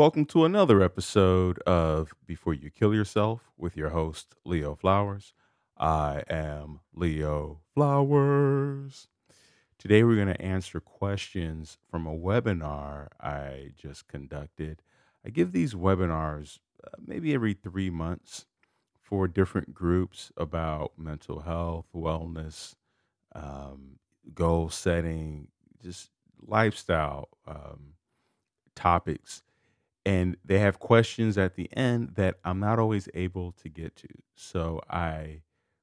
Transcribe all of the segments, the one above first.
Welcome to another episode of Before You Kill Yourself with your host, Leo Flowers. I am Leo Flowers. Today, we're going to answer questions from a webinar I just conducted. I give these webinars uh, maybe every three months for different groups about mental health, wellness, um, goal setting, just lifestyle um, topics and they have questions at the end that I'm not always able to get to. So I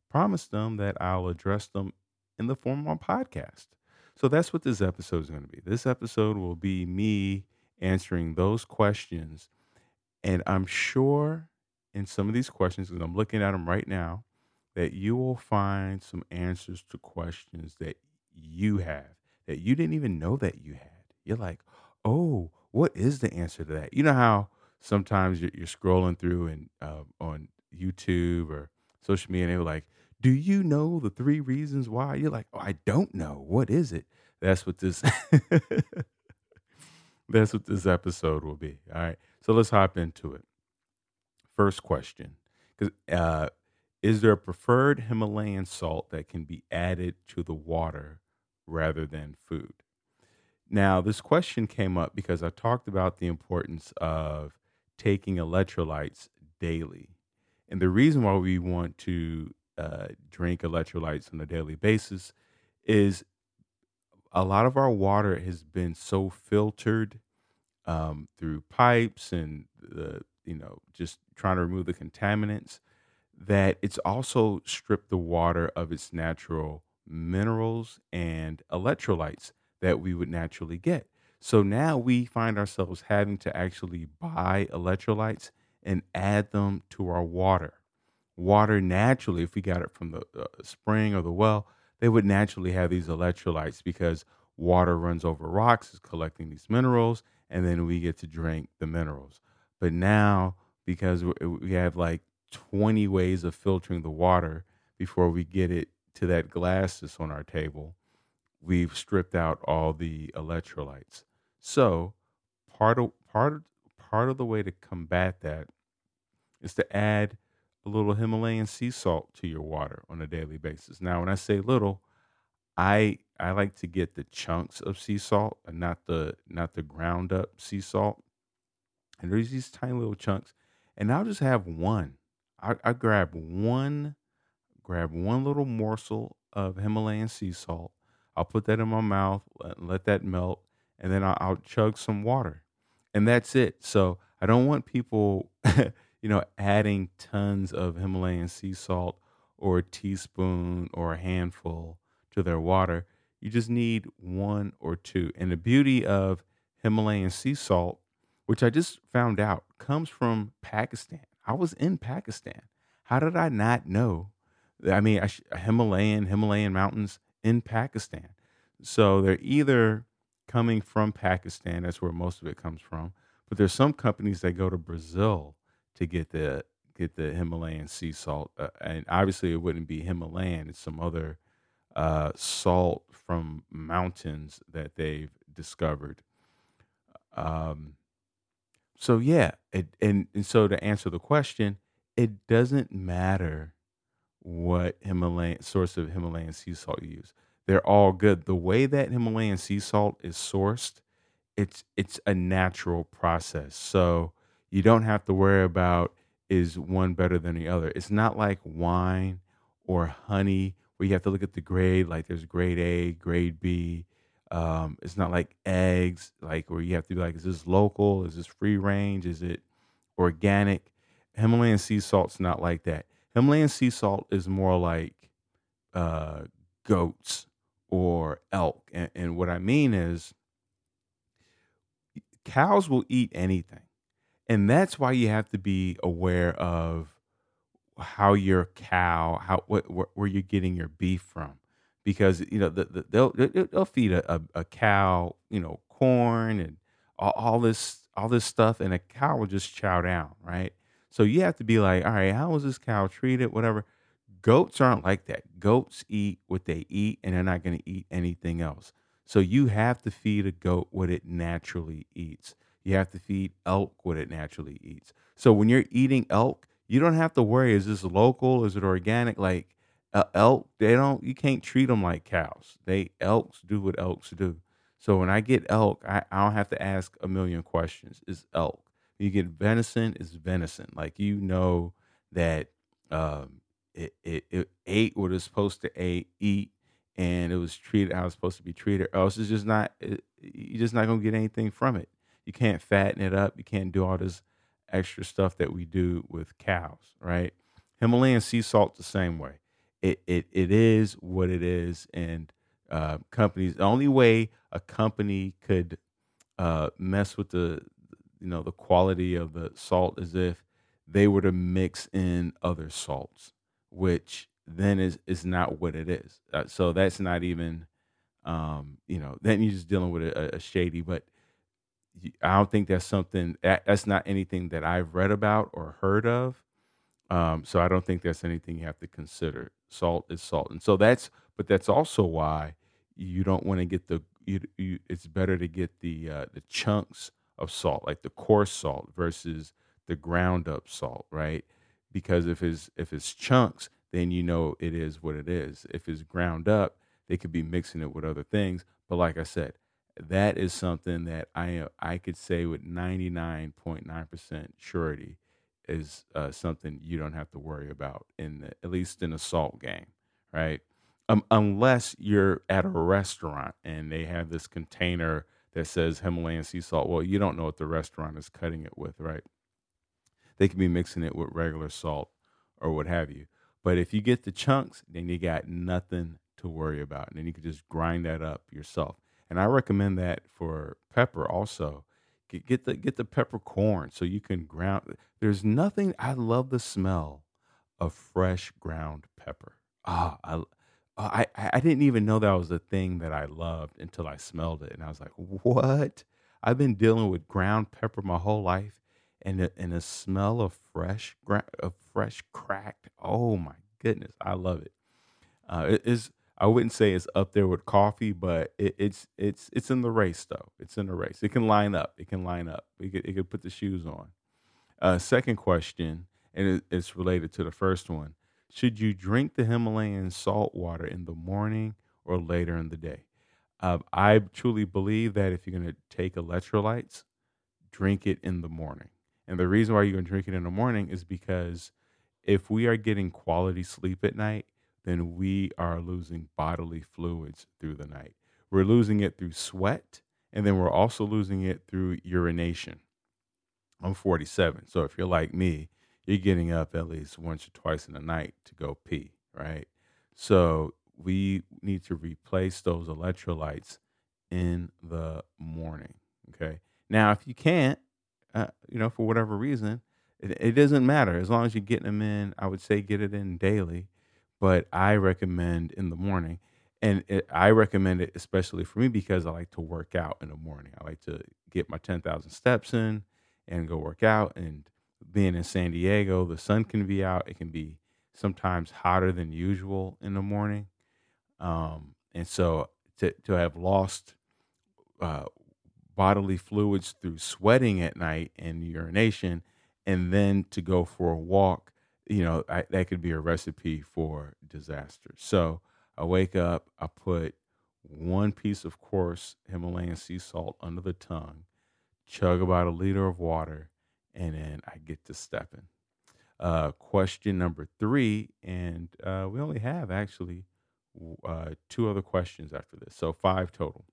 promised them that I'll address them in the form of a podcast. So that's what this episode is going to be. This episode will be me answering those questions. And I'm sure in some of these questions, because I'm looking at them right now, that you will find some answers to questions that you have that you didn't even know that you had. You're like, oh, what is the answer to that? You know how sometimes you're, you're scrolling through and uh, on YouTube or social media, and they're like, "Do you know the three reasons why?" You're like, "Oh, I don't know. What is it?" That's what this. that's what this episode will be. All right, so let's hop into it. First question, because uh, is there a preferred Himalayan salt that can be added to the water rather than food? Now, this question came up because I talked about the importance of taking electrolytes daily. And the reason why we want to uh, drink electrolytes on a daily basis is a lot of our water has been so filtered um, through pipes and the, you know, just trying to remove the contaminants that it's also stripped the water of its natural minerals and electrolytes that we would naturally get. So now we find ourselves having to actually buy electrolytes and add them to our water. Water naturally, if we got it from the uh, spring or the well, they would naturally have these electrolytes because water runs over rocks, is collecting these minerals, and then we get to drink the minerals. But now, because we have like 20 ways of filtering the water before we get it to that glass that's on our table, we've stripped out all the electrolytes. So part of part of, part of the way to combat that is to add a little Himalayan sea salt to your water on a daily basis. Now, when I say little, I I like to get the chunks of sea salt and not the not the ground up sea salt. And there's these tiny little chunks, and I'll just have one. I, I grab one, grab one little morsel of Himalayan sea salt, I'll put that in my mouth, and let that melt, and then I'll, I'll chug some water, and that's it. So I don't want people, you know, adding tons of Himalayan sea salt or a teaspoon or a handful to their water. You just need one or two. And the beauty of Himalayan sea salt, which I just found out, comes from Pakistan. I was in Pakistan. How did I not know? I mean, Himalayan Himalayan mountains in Pakistan. So they're either coming from Pakistan, that's where most of it comes from, but there's some companies that go to Brazil to get the get the Himalayan sea salt, uh, and obviously it wouldn't be Himalayan; it's some other uh, salt from mountains that they've discovered. Um, so yeah, it, and and so to answer the question, it doesn't matter what Himalayan source of Himalayan sea salt you use. They're all good. The way that Himalayan sea salt is sourced, it's it's a natural process. So you don't have to worry about is one better than the other. It's not like wine or honey where you have to look at the grade, like there's grade A, grade B. Um, it's not like eggs, like where you have to be like, is this local? Is this free range? Is it organic? Himalayan sea salt's not like that. Himalayan sea salt is more like uh, goats or elk. And, and what I mean is, cows will eat anything. And that's why you have to be aware of how your cow, how what, where, where you're getting your beef from, because you know the, the, they'll they'll feed a, a, a, cow, you know, corn and all, all, this all this stuff, and a cow will just chow down, right? So you have to be like, all right, how was this cow treated? Whatever. Goats aren't like that. Goats eat what they eat and they're not going to eat anything else. So you have to feed a goat what it naturally eats. You have to feed elk what it naturally eats. So when you're eating elk, you don't have to worry is this local, is it organic? Like uh, elk, they don't you can't treat them like cows. They elks do what elks do. So when I get elk, I, I don't have to ask a million questions. It's elk. You get venison, it's venison. Like you know that um, it, it, it ate what it's supposed to ate, eat, and it was treated how it's supposed to be treated. Or else it's just not. It, you're just not gonna get anything from it. You can't fatten it up. You can't do all this extra stuff that we do with cows, right? Himalayan sea salt the same way. It it it is what it is, and uh, companies. The only way a company could uh, mess with the you know the quality of the salt as if they were to mix in other salts, which then is is not what it is. Uh, so that's not even um, you know then you're just dealing with a, a shady. But I don't think that's something that, that's not anything that I've read about or heard of. Um, so I don't think that's anything you have to consider. Salt is salt, and so that's but that's also why you don't want to get the you, you, it's better to get the uh, the chunks of salt, like the coarse salt versus the ground up salt, right? Because if it's if it's chunks, then you know it is what it is. If it's ground up, they could be mixing it with other things. But like I said, that is something that I I could say with ninety nine point nine percent surety is uh, something you don't have to worry about in the, at least in a salt game, right? Um, unless you're at a restaurant and they have this container that says Himalayan sea salt. Well, you don't know what the restaurant is cutting it with, right? They could be mixing it with regular salt or what have you. But if you get the chunks, then you got nothing to worry about. And then you can just grind that up yourself. And I recommend that for pepper also. Get, get the get the peppercorn so you can ground. There's nothing. I love the smell of fresh ground pepper. Ah, I uh, I I didn't even know that was a thing that I loved until I smelled it, and I was like, "What?" I've been dealing with ground pepper my whole life, and the, and the smell of fresh of fresh cracked. Oh my goodness, I love it. Uh, it is. I wouldn't say it's up there with coffee, but it, it's it's it's in the race though. It's in the race. It can line up. It can line up. It could it could put the shoes on. Uh, second question, and it, it's related to the first one. Should you drink the Himalayan salt water in the morning or later in the day? Uh, I truly believe that if you're going to take electrolytes, drink it in the morning. And the reason why you're going to drink it in the morning is because if we are getting quality sleep at night, then we are losing bodily fluids through the night. We're losing it through sweat, and then we're also losing it through urination. I'm 47, so if you're like me, you're getting up at least once or twice in the night to go pee, right? So we need to replace those electrolytes in the morning. Okay. Now, if you can't, uh, you know, for whatever reason, it, it, doesn't matter as long as you're getting them in. I would say get it in daily, but I recommend in the morning, and it, I recommend it especially for me because I like to work out in the morning. I like to get my ten thousand steps in and go work out, and being in San Diego, the sun can be out. It can be sometimes hotter than usual in the morning. Um, and so to, to have lost uh, bodily fluids through sweating at night and urination, and then to go for a walk, you know, I, that could be a recipe for disaster. So I wake up, I put one piece of coarse Himalayan sea salt under the tongue, chug about a liter of water, and then I get to stepping. Uh, question number three, and uh, we only have actually uh, two other questions after this, so five total.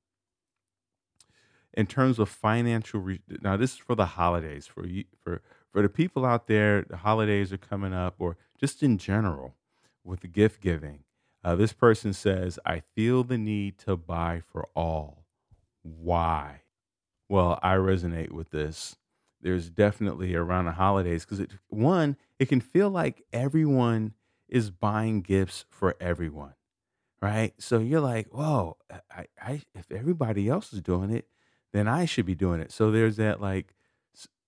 In terms of financial, re- now this is for the holidays for you, for for the people out there. The holidays are coming up, or just in general with the gift giving. Uh, this person says, "I feel the need to buy for all. Why?" Well, I resonate with this there's definitely around the holidays because it one it can feel like everyone is buying gifts for everyone right? So you're like whoa I, I if everybody else is doing it then i should be doing it. So there's that like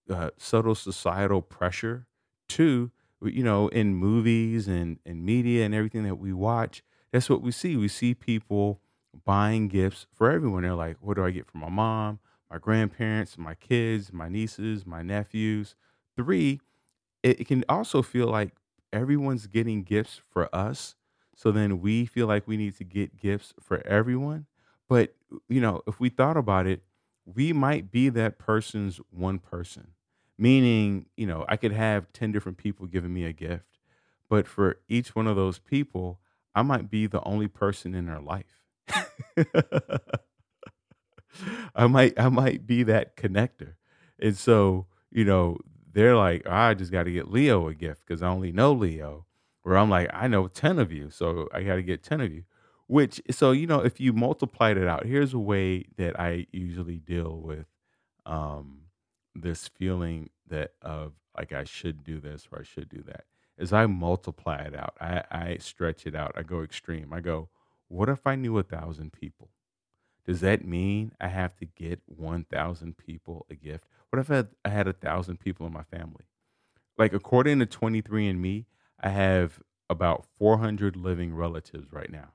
uh, subtle societal pressure to you know in movies and and media and everything that we watch. That's what we see. We see people buying gifts for everyone. They're like what do i get for my mom my grandparents, my kids, my nieces, my nephews. Three, it, it can also feel like everyone's getting gifts for us. So then we feel like we need to get gifts for everyone. But, you know, if we thought about it, we might be that person's one person. Meaning, you know, I could have 10 different people giving me a gift, but for each one of those people, I might be the only person in their life. I might I might be that connector. And so, you know, they're like, "Oh, I just got to get Leo a gift because I only know Leo. Where I'm like, I know 10 of you, so I got to get 10 of you. Which, so, you know, if you multiplied it out, here's a way that I usually deal with um, this feeling that of like I should do this or I should do that. Is I multiply it out. I, I stretch it out. I go extreme. I go, what if I knew a thousand people? Does that mean I have to get 1,000 people a gift? What if I had, I had a thousand people in my family? Like according to 23andMe, I have about 400 living relatives right now.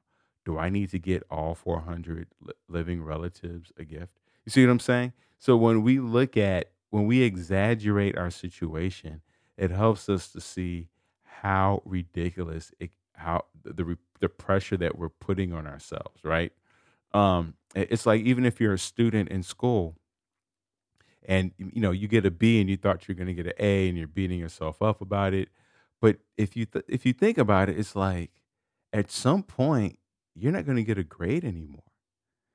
Do I need to get all 400 li- living relatives a gift? You see what I'm saying? So when we look at, when we exaggerate our situation, it helps us to see how ridiculous it, how the the pressure that we're putting on ourselves, right? Um, it's like even if you're a student in school and you know you get a B and you thought you're going to get an A and you're beating yourself up about it, but if you th- if you think about it, it's like at some point you're not going to get a grade anymore.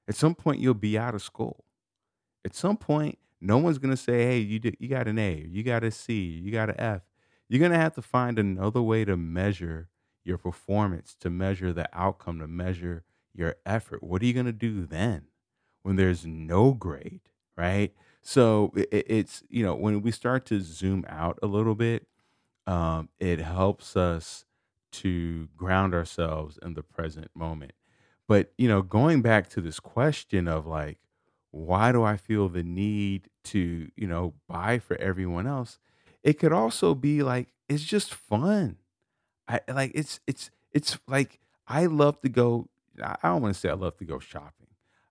At some point you'll be out of school. At some point, no one's going to say, "Hey, you did, you got an A, you got a C, you got an F." You're going to have to find another way to measure your performance, to measure the outcome, to measure your effort. What are you going to do then when there's no grade, right? So it's, you know, when we start to zoom out a little bit, um, it helps us to ground ourselves in the present moment. But, you know, going back to this question of like, why do I feel the need to, you know, buy for everyone else? It could also be like, it's just fun. I like it's it's it's like I love to go. I don't want to say I love to go shopping.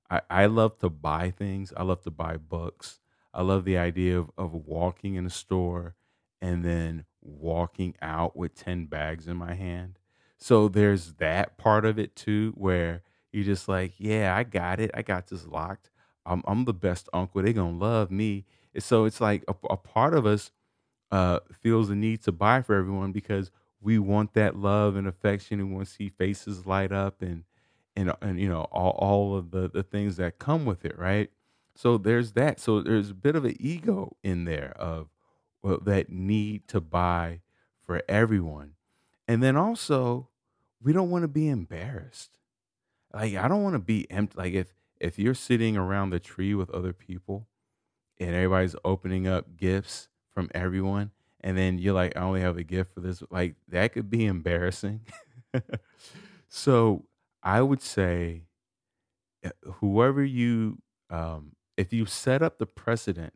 I, I love to buy things. I love to buy books. I love the idea of, of walking in a store and then walking out with 10 bags in my hand. So there's that part of it too, where you're just like, yeah, I got it. I got this locked. I'm, I'm the best uncle. They're going to love me. So it's like a, a part of us uh, feels the need to buy for everyone because we want that love and affection and want to see faces light up and and and you know all, all of the the things that come with it right so there's that so there's a bit of an ego in there of well, that need to buy for everyone and then also we don't want to be embarrassed like i don't want to be empty like if if you're sitting around the tree with other people and everybody's opening up gifts from everyone and then you're like, I only have a gift for this. Like that could be embarrassing. so I would say, eh, whoever you, um, if you set up the precedent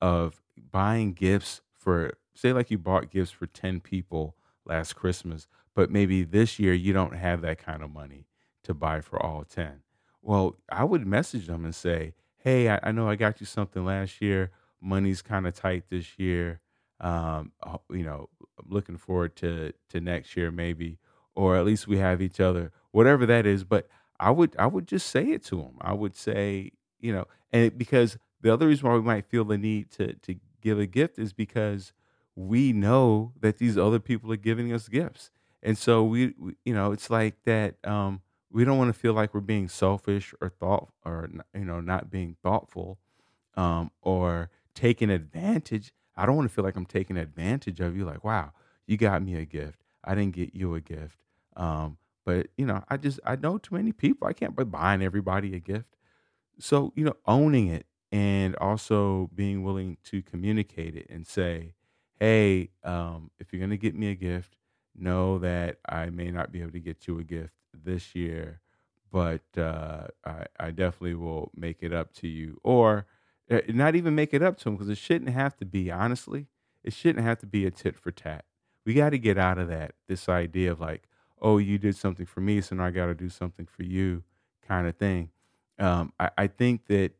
of buying gifts for, say, like you bought gifts for 10 people last Christmas, but maybe this year you don't have that kind of money to buy for all 10. Well, I would message them and say, Hey, I, I know I got you something last year. Money's kind of tight this year um, you know, looking forward to to next year maybe, or at least we have each other, whatever that is. But I would I would just say it to them. I would say, you know, and it, because the other reason why we might feel the need to to give a gift is because we know that these other people are giving us gifts, and so we, we you know, it's like that. Um, we don't want to feel like we're being selfish or thought or you know not being thoughtful um, or taking advantage I don't want to feel like I'm taking advantage of you. Like, wow, you got me a gift. I didn't get you a gift. Um, but you know, I just I know too many people. I can't be buying everybody a gift. So you know, owning it and also being willing to communicate it and say, hey, um, if you're gonna get me a gift, know that I may not be able to get you a gift this year, but uh, I, I definitely will make it up to you. Or uh, not even make it up to them because it shouldn't have to be honestly it shouldn't have to be a tit for tat we got to get out of that this idea of like oh you did something for me so now i got to do something for you kind of thing um, I, I think that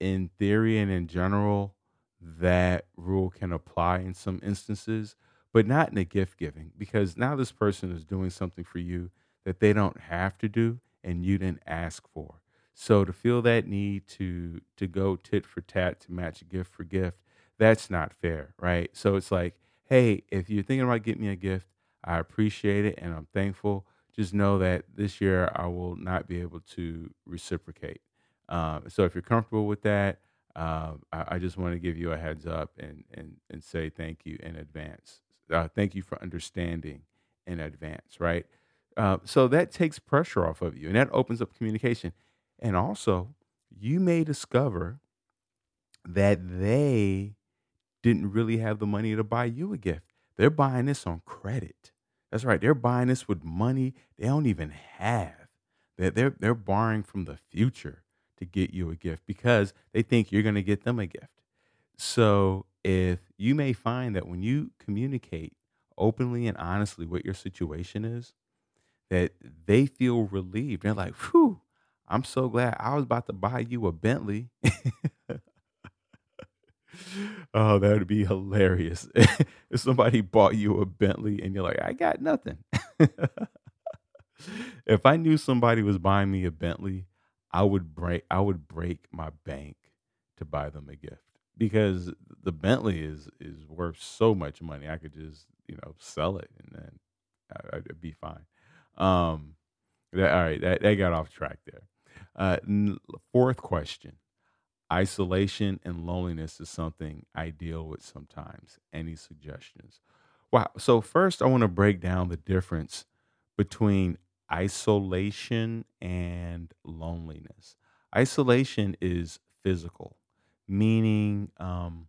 in theory and in general, that rule can apply in some instances, but not in a gift giving because now this person is doing something for you that they don't have to do and you didn't ask for. So to feel that need to to go tit for tat to match gift for gift, that's not fair, right? So it's like, hey, if you're thinking about getting me a gift, I appreciate it and I'm thankful. Just know that this year I will not be able to reciprocate. Um, so if you're comfortable with that, um, I, I just want to give you a heads up and and and say thank you in advance. Uh, thank you for understanding in advance, right? Uh, so that takes pressure off of you, and that opens up communication. And also, you may discover that they didn't really have the money to buy you a gift. They're buying this on credit. That's right. They're buying this with money they don't even have. They're, they're, they're borrowing from the future to get you a gift because they think you're going to get them a gift. So if you may find that when you communicate openly and honestly what your situation is, that they feel relieved. They're like, whew, I'm so glad I was about to buy you a Bentley. oh, that would be hilarious. if somebody bought you a Bentley and you're like, I got nothing. if I knew somebody was buying me a Bentley, I would break I would break my bank to buy them a gift because the Bentley is is worth so much money. I could just you know sell it and then I, would be fine. Um, that, all right, that, that got off track there. Uh, fourth question: Isolation and loneliness is something I deal with sometimes. Any suggestions? Wow. So first, I want to break down the difference between isolation and loneliness. Isolation is physical, meaning um,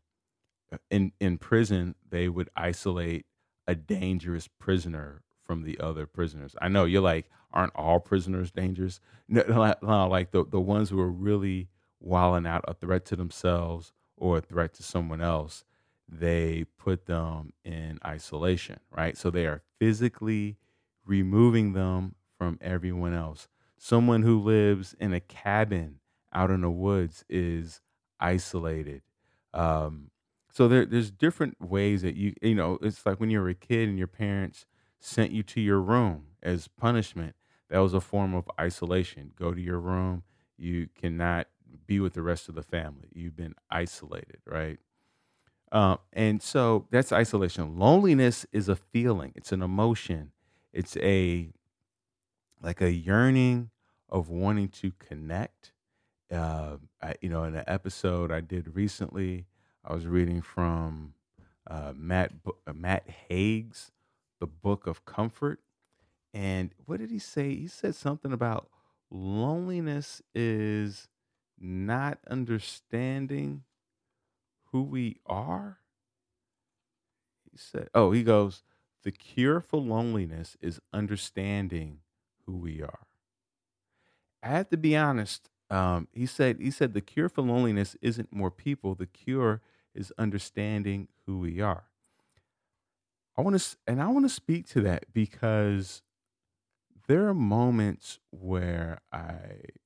in in prison they would isolate a dangerous prisoner from the other prisoners. I know you're like, aren't all prisoners dangerous? No, no, like the the ones who are really wilding out, a threat to themselves or a threat to someone else, they put them in isolation, right? So they are physically removing them from everyone else. Someone who lives in a cabin out in the woods is isolated. Um, so there, there's different ways that you, you know, it's like when you were a kid and your parents sent you to your room as punishment. That was a form of isolation. Go to your room. You cannot be with the rest of the family. You've been isolated, right? Um, and so that's isolation. Loneliness is a feeling. It's an emotion. It's a like a yearning of wanting to connect. Uh, I, you know, in an episode I did recently, I was reading from uh, Matt uh, Matt Haig's The Book of Comfort, and what did he say? He said something about loneliness is not understanding who we are. He said, "Oh, he goes." The cure for loneliness is understanding who we are. I have to be honest. Um, he said he said the cure for loneliness isn't more people. The cure is understanding who we are. I want to and I want to speak to that because there are moments where I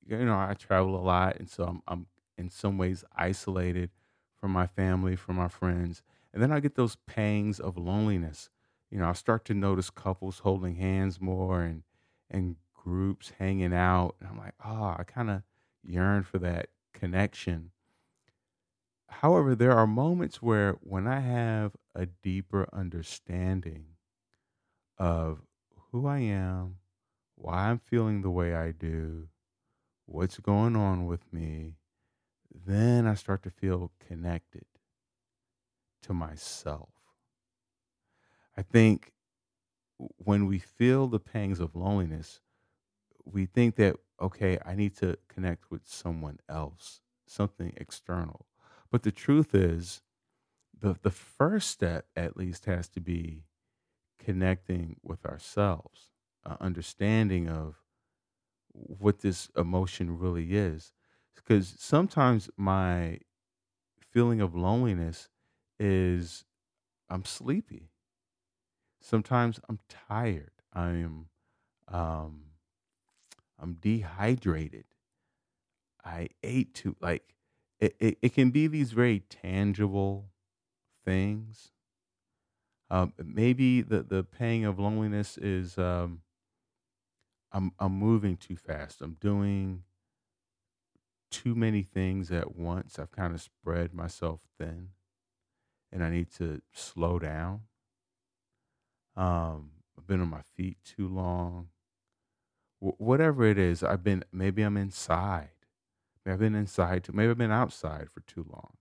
you know I travel a lot and so I'm, I'm in some ways isolated from my family, from my friends, and then I get those pangs of loneliness. You know, I start to notice couples holding hands more and and groups hanging out. And I'm like, oh, I kind of yearn for that connection. However, there are moments where when I have a deeper understanding of who I am, why I'm feeling the way I do, what's going on with me, then I start to feel connected to myself. I think when we feel the pangs of loneliness, we think that, okay, I need to connect with someone else, something external. But the truth is, the, the first step at least has to be connecting with ourselves, understanding of what this emotion really is. Because sometimes my feeling of loneliness is I'm sleepy. Sometimes I'm tired. I'm um, I'm dehydrated. I ate too like it, it, it can be these very tangible things. Um, maybe the, the pang of loneliness is um, I'm, I'm moving too fast. I'm doing too many things at once. I've kind of spread myself thin and I need to slow down. Um, I've been on my feet too long. Wh- whatever it is, I've been, maybe I'm inside. Maybe I've been inside too, maybe I've been outside for too long.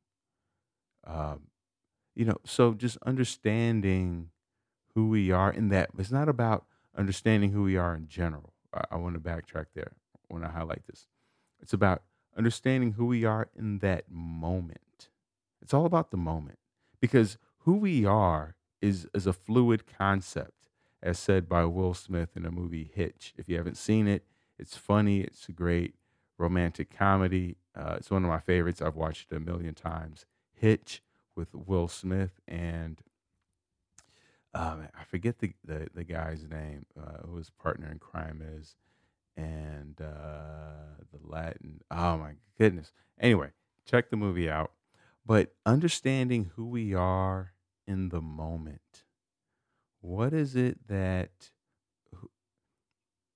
Um, you know, so just understanding who we are in that, it's not about understanding who we are in general. I, want to backtrack there when I highlight this. It's about understanding who we are in that moment. It's all about the moment because who we are is, is a fluid concept, as said by Will Smith in the movie Hitch. If you haven't seen it, it's funny, it's a great romantic comedy. Uh, it's one of my favorites. I've watched it a million times. Hitch with Will Smith and um, I forget the, the, the guy's name uh, who his partner in crime is, and uh, the Latin. Oh my goodness. Anyway, check the movie out. But understanding who we are in the moment. What is it that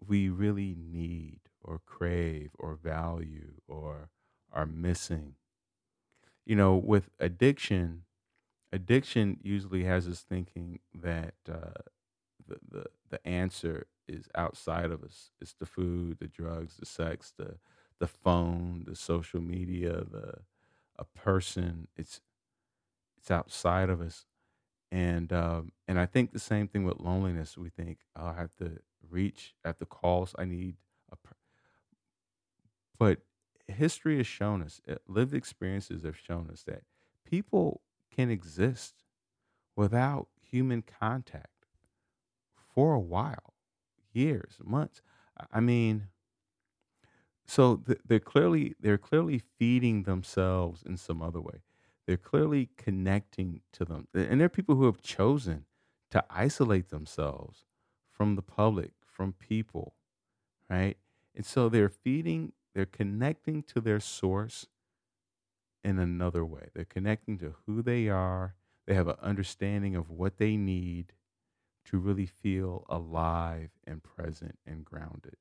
we really need or crave or value or are missing? You know, with addiction, addiction usually has us thinking that uh, the, the the answer is outside of us. It's the food, the drugs, the sex, the the phone, the social media, the a person. It's it's outside of us, and um, and I think the same thing with loneliness. We think oh, I have to reach, at the to call. I need a, per-" but history has shown us, uh, lived experiences have shown us that people can exist without human contact for a while, years, months. I mean, so th- they're clearly they're clearly feeding themselves in some other way. They're clearly connecting to them, and there are people who have chosen to isolate themselves from the public, from people, right? And so they're feeding, they're connecting to their source in another way. They're connecting to who they are. They have an understanding of what they need to really feel alive and present and grounded.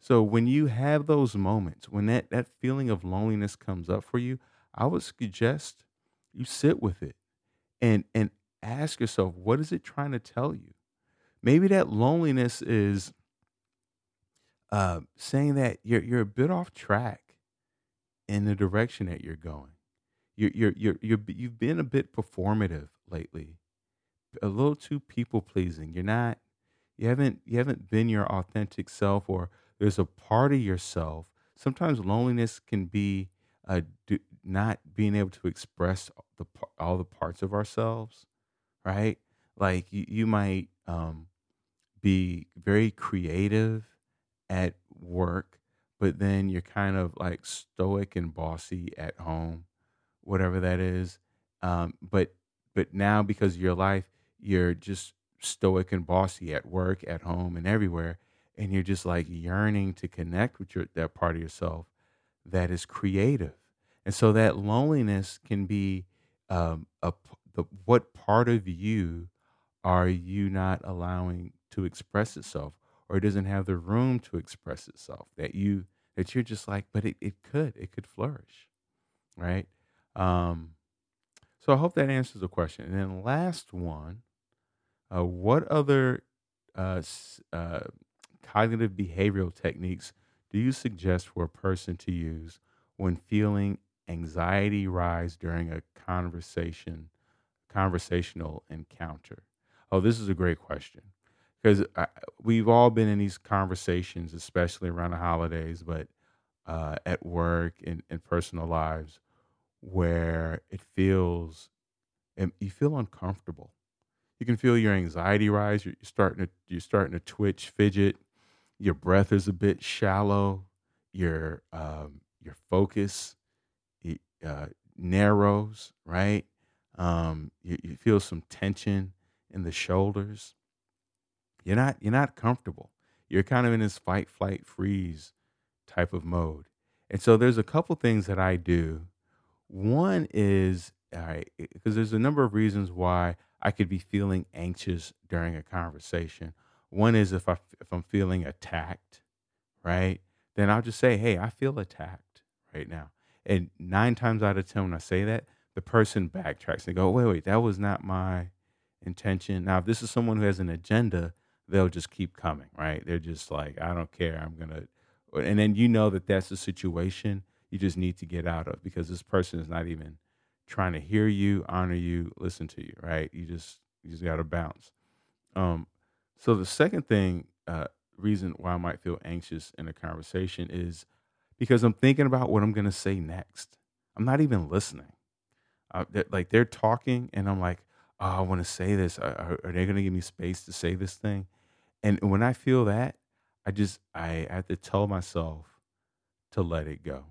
So when you have those moments, when that, that feeling of loneliness comes up for you, I would suggest you sit with it and and ask yourself, what is it trying to tell you? Maybe that loneliness is uh, saying that you're you're a bit off track in the direction that you're going. You're you're you're, you're you've been a bit performative lately a little too people pleasing. You're not you haven't you haven't been your authentic self or there's a part of yourself. Sometimes loneliness can be uh, do, not being able to express the all the parts of ourselves, right? Like you, you might um, be very creative at work, but then you're kind of like stoic and bossy at home, whatever that is. Um, but but now because of your life, you're just stoic and bossy at work, at home, and everywhere, and you're just like yearning to connect with your that part of yourself that is creative, and so that loneliness can be um, a the what part of you are you not allowing to express itself, or doesn't have the room to express itself that you that you're just like, but it, it could it could flourish, right? Um, so I hope that answers the question. And then last one uh, what other uh, uh, cognitive behavioral techniques do you suggest for a person to use when feeling anxiety rise during a conversation, conversational encounter? Oh, this is a great question because we've all been in these conversations, especially around the holidays, but uh, at work and in personal lives, where it feels and you feel uncomfortable you can feel your anxiety rise. You're starting to you're starting to twitch, fidget. Your breath is a bit shallow. Your um, your focus it, uh, narrows. Right. Um, you, you feel some tension in the shoulders. You're not you're not comfortable. You're kind of in this fight, flight, freeze type of mode. And so there's a couple things that I do One is all right eh, because there's a number of reasons why I could be feeling anxious during a conversation. One is if I if I'm feeling attacked, right? Then I'll just say, "Hey, I feel attacked right now." And nine times out of ten, when I say that, the person backtracks and go, "Wait, wait, that was not my intention." Now, if this is someone who has an agenda, they'll just keep coming, right? They're just like, "I don't care. I'm gonna," and then you know that that's a situation you just need to get out of because this person is not even trying to hear you, honor you, listen to you, right? You just you just got to bounce. Um, so the second thing, uh, reason why I might feel anxious in a conversation is because I'm thinking about what I'm going to say next. I'm not even listening. Uh, they're, like they're talking, and I'm like, oh, I want to say this. Are, are they going to give me space to say this thing? And when I feel that, I just I have to tell myself to let it go.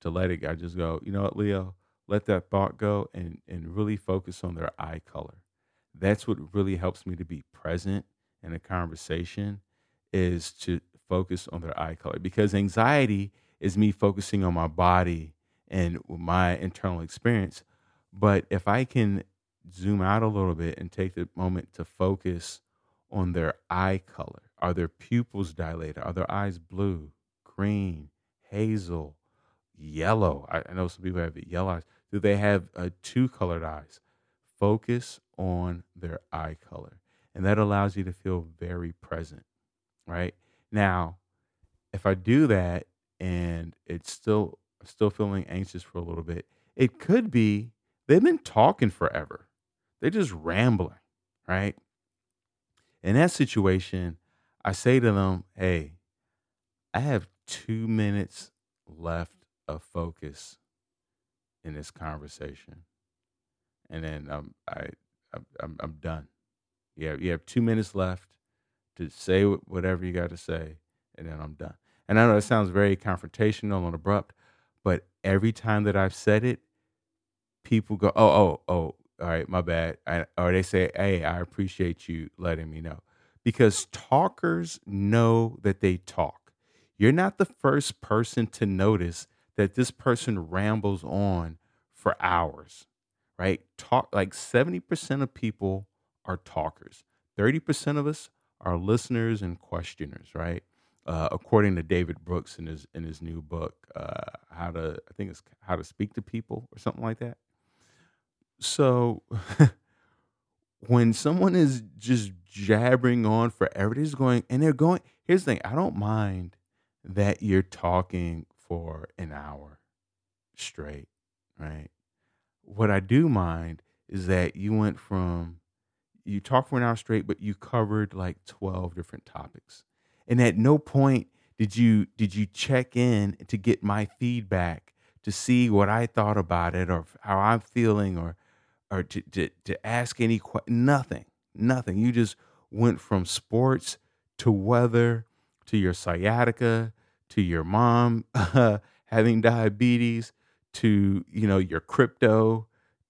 To let it go. I just go, you know what, Leo? Let that thought go and and really focus on their eye color. That's what really helps me to be present in a conversation is to focus on their eye color because anxiety is me focusing on my body and my internal experience. But if I can zoom out a little bit and take the moment to focus on their eye color, are their pupils dilated? Are their eyes blue, green, hazel, yellow? I, I know some people have yellow eyes. Do they have uh, two colored eyes? Focus on their eye color. And that allows you to feel very present, right? Now, if I do that and it's still still feeling anxious for a little bit, it could be they've been talking forever. They're just rambling, right? In that situation, I say to them, "Hey, I have 2 minutes left of focus in this conversation." And then um, I I'm, I'm, I'm done. You have, you have two minutes left to say whatever you got to say, and then I'm done. And I know it sounds very confrontational and abrupt, but every time that I've said it, people go, "Oh, oh, oh, all right, my bad," I, or they say, "Hey, I appreciate you letting me know," because talkers know that they talk. You're not the first person to notice that this person rambles on for hours, right? Talk like 70% of people are talkers. 30% of us are listeners and questioners, right? Uh, according to David Brooks in his in his new book, uh, how to I think it's how to speak to people or something like that. So when someone is just jabbering on forever, they're going and they're going. Here's the thing: I don't mind that you're talking for an hour straight, right? What I do mind is that you went from you talked for an hour straight, but you covered like 12 different topics. And at no point did you did you check in to get my feedback to see what I thought about it or how I'm feeling or or to to, to ask any question, nothing. Nothing. You just went from sports to weather to your sciatica to your mom uh, having diabetes to you know your crypto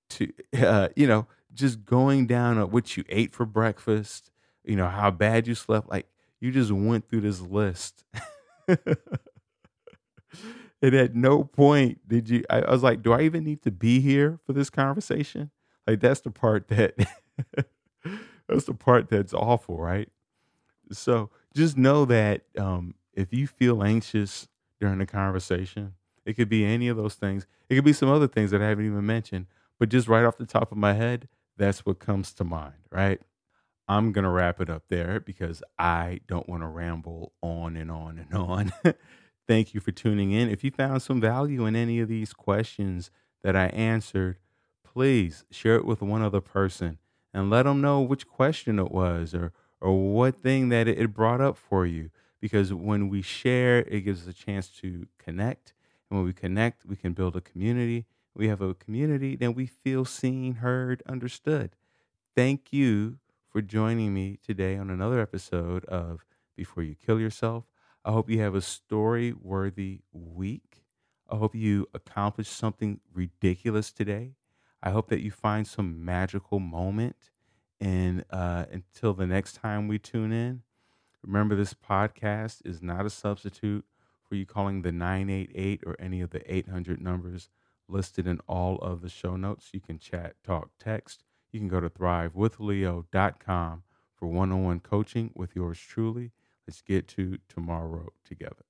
to uh, you know just going down at what you ate for breakfast, you know, how bad you slept. Like you just went through this list. and at no point did you, I, I, was like, do I even need to be here for this conversation? Like that's the part that, that's the part that's awful, right? So just know that um, if you feel anxious during the conversation, it could be any of those things. It could be some other things that I haven't even mentioned. But just right off the top of my head, that's what comes to mind, right? I'm going to wrap it up there because I don't want to ramble on and on and on. Thank you for tuning in. If you found some value in any of these questions that I answered, please share it with one other person and let them know which question it was or or what thing that it brought up for you because when we share it gives us a chance to connect and when we connect we can build a community we have a community, then we feel seen, heard, understood. Thank you for joining me today on another episode of Before You Kill Yourself. I hope you have a story worthy week. I hope you accomplish something ridiculous today. I hope that you find some magical moment. And uh, until the next time we tune in, remember this podcast is not a substitute for you calling the 988 or any of the 800 numbers listed in all of the show notes. You can chat, talk, text. You can go to thrivewithleo.com for one on one coaching with yours truly. Let's get to tomorrow together.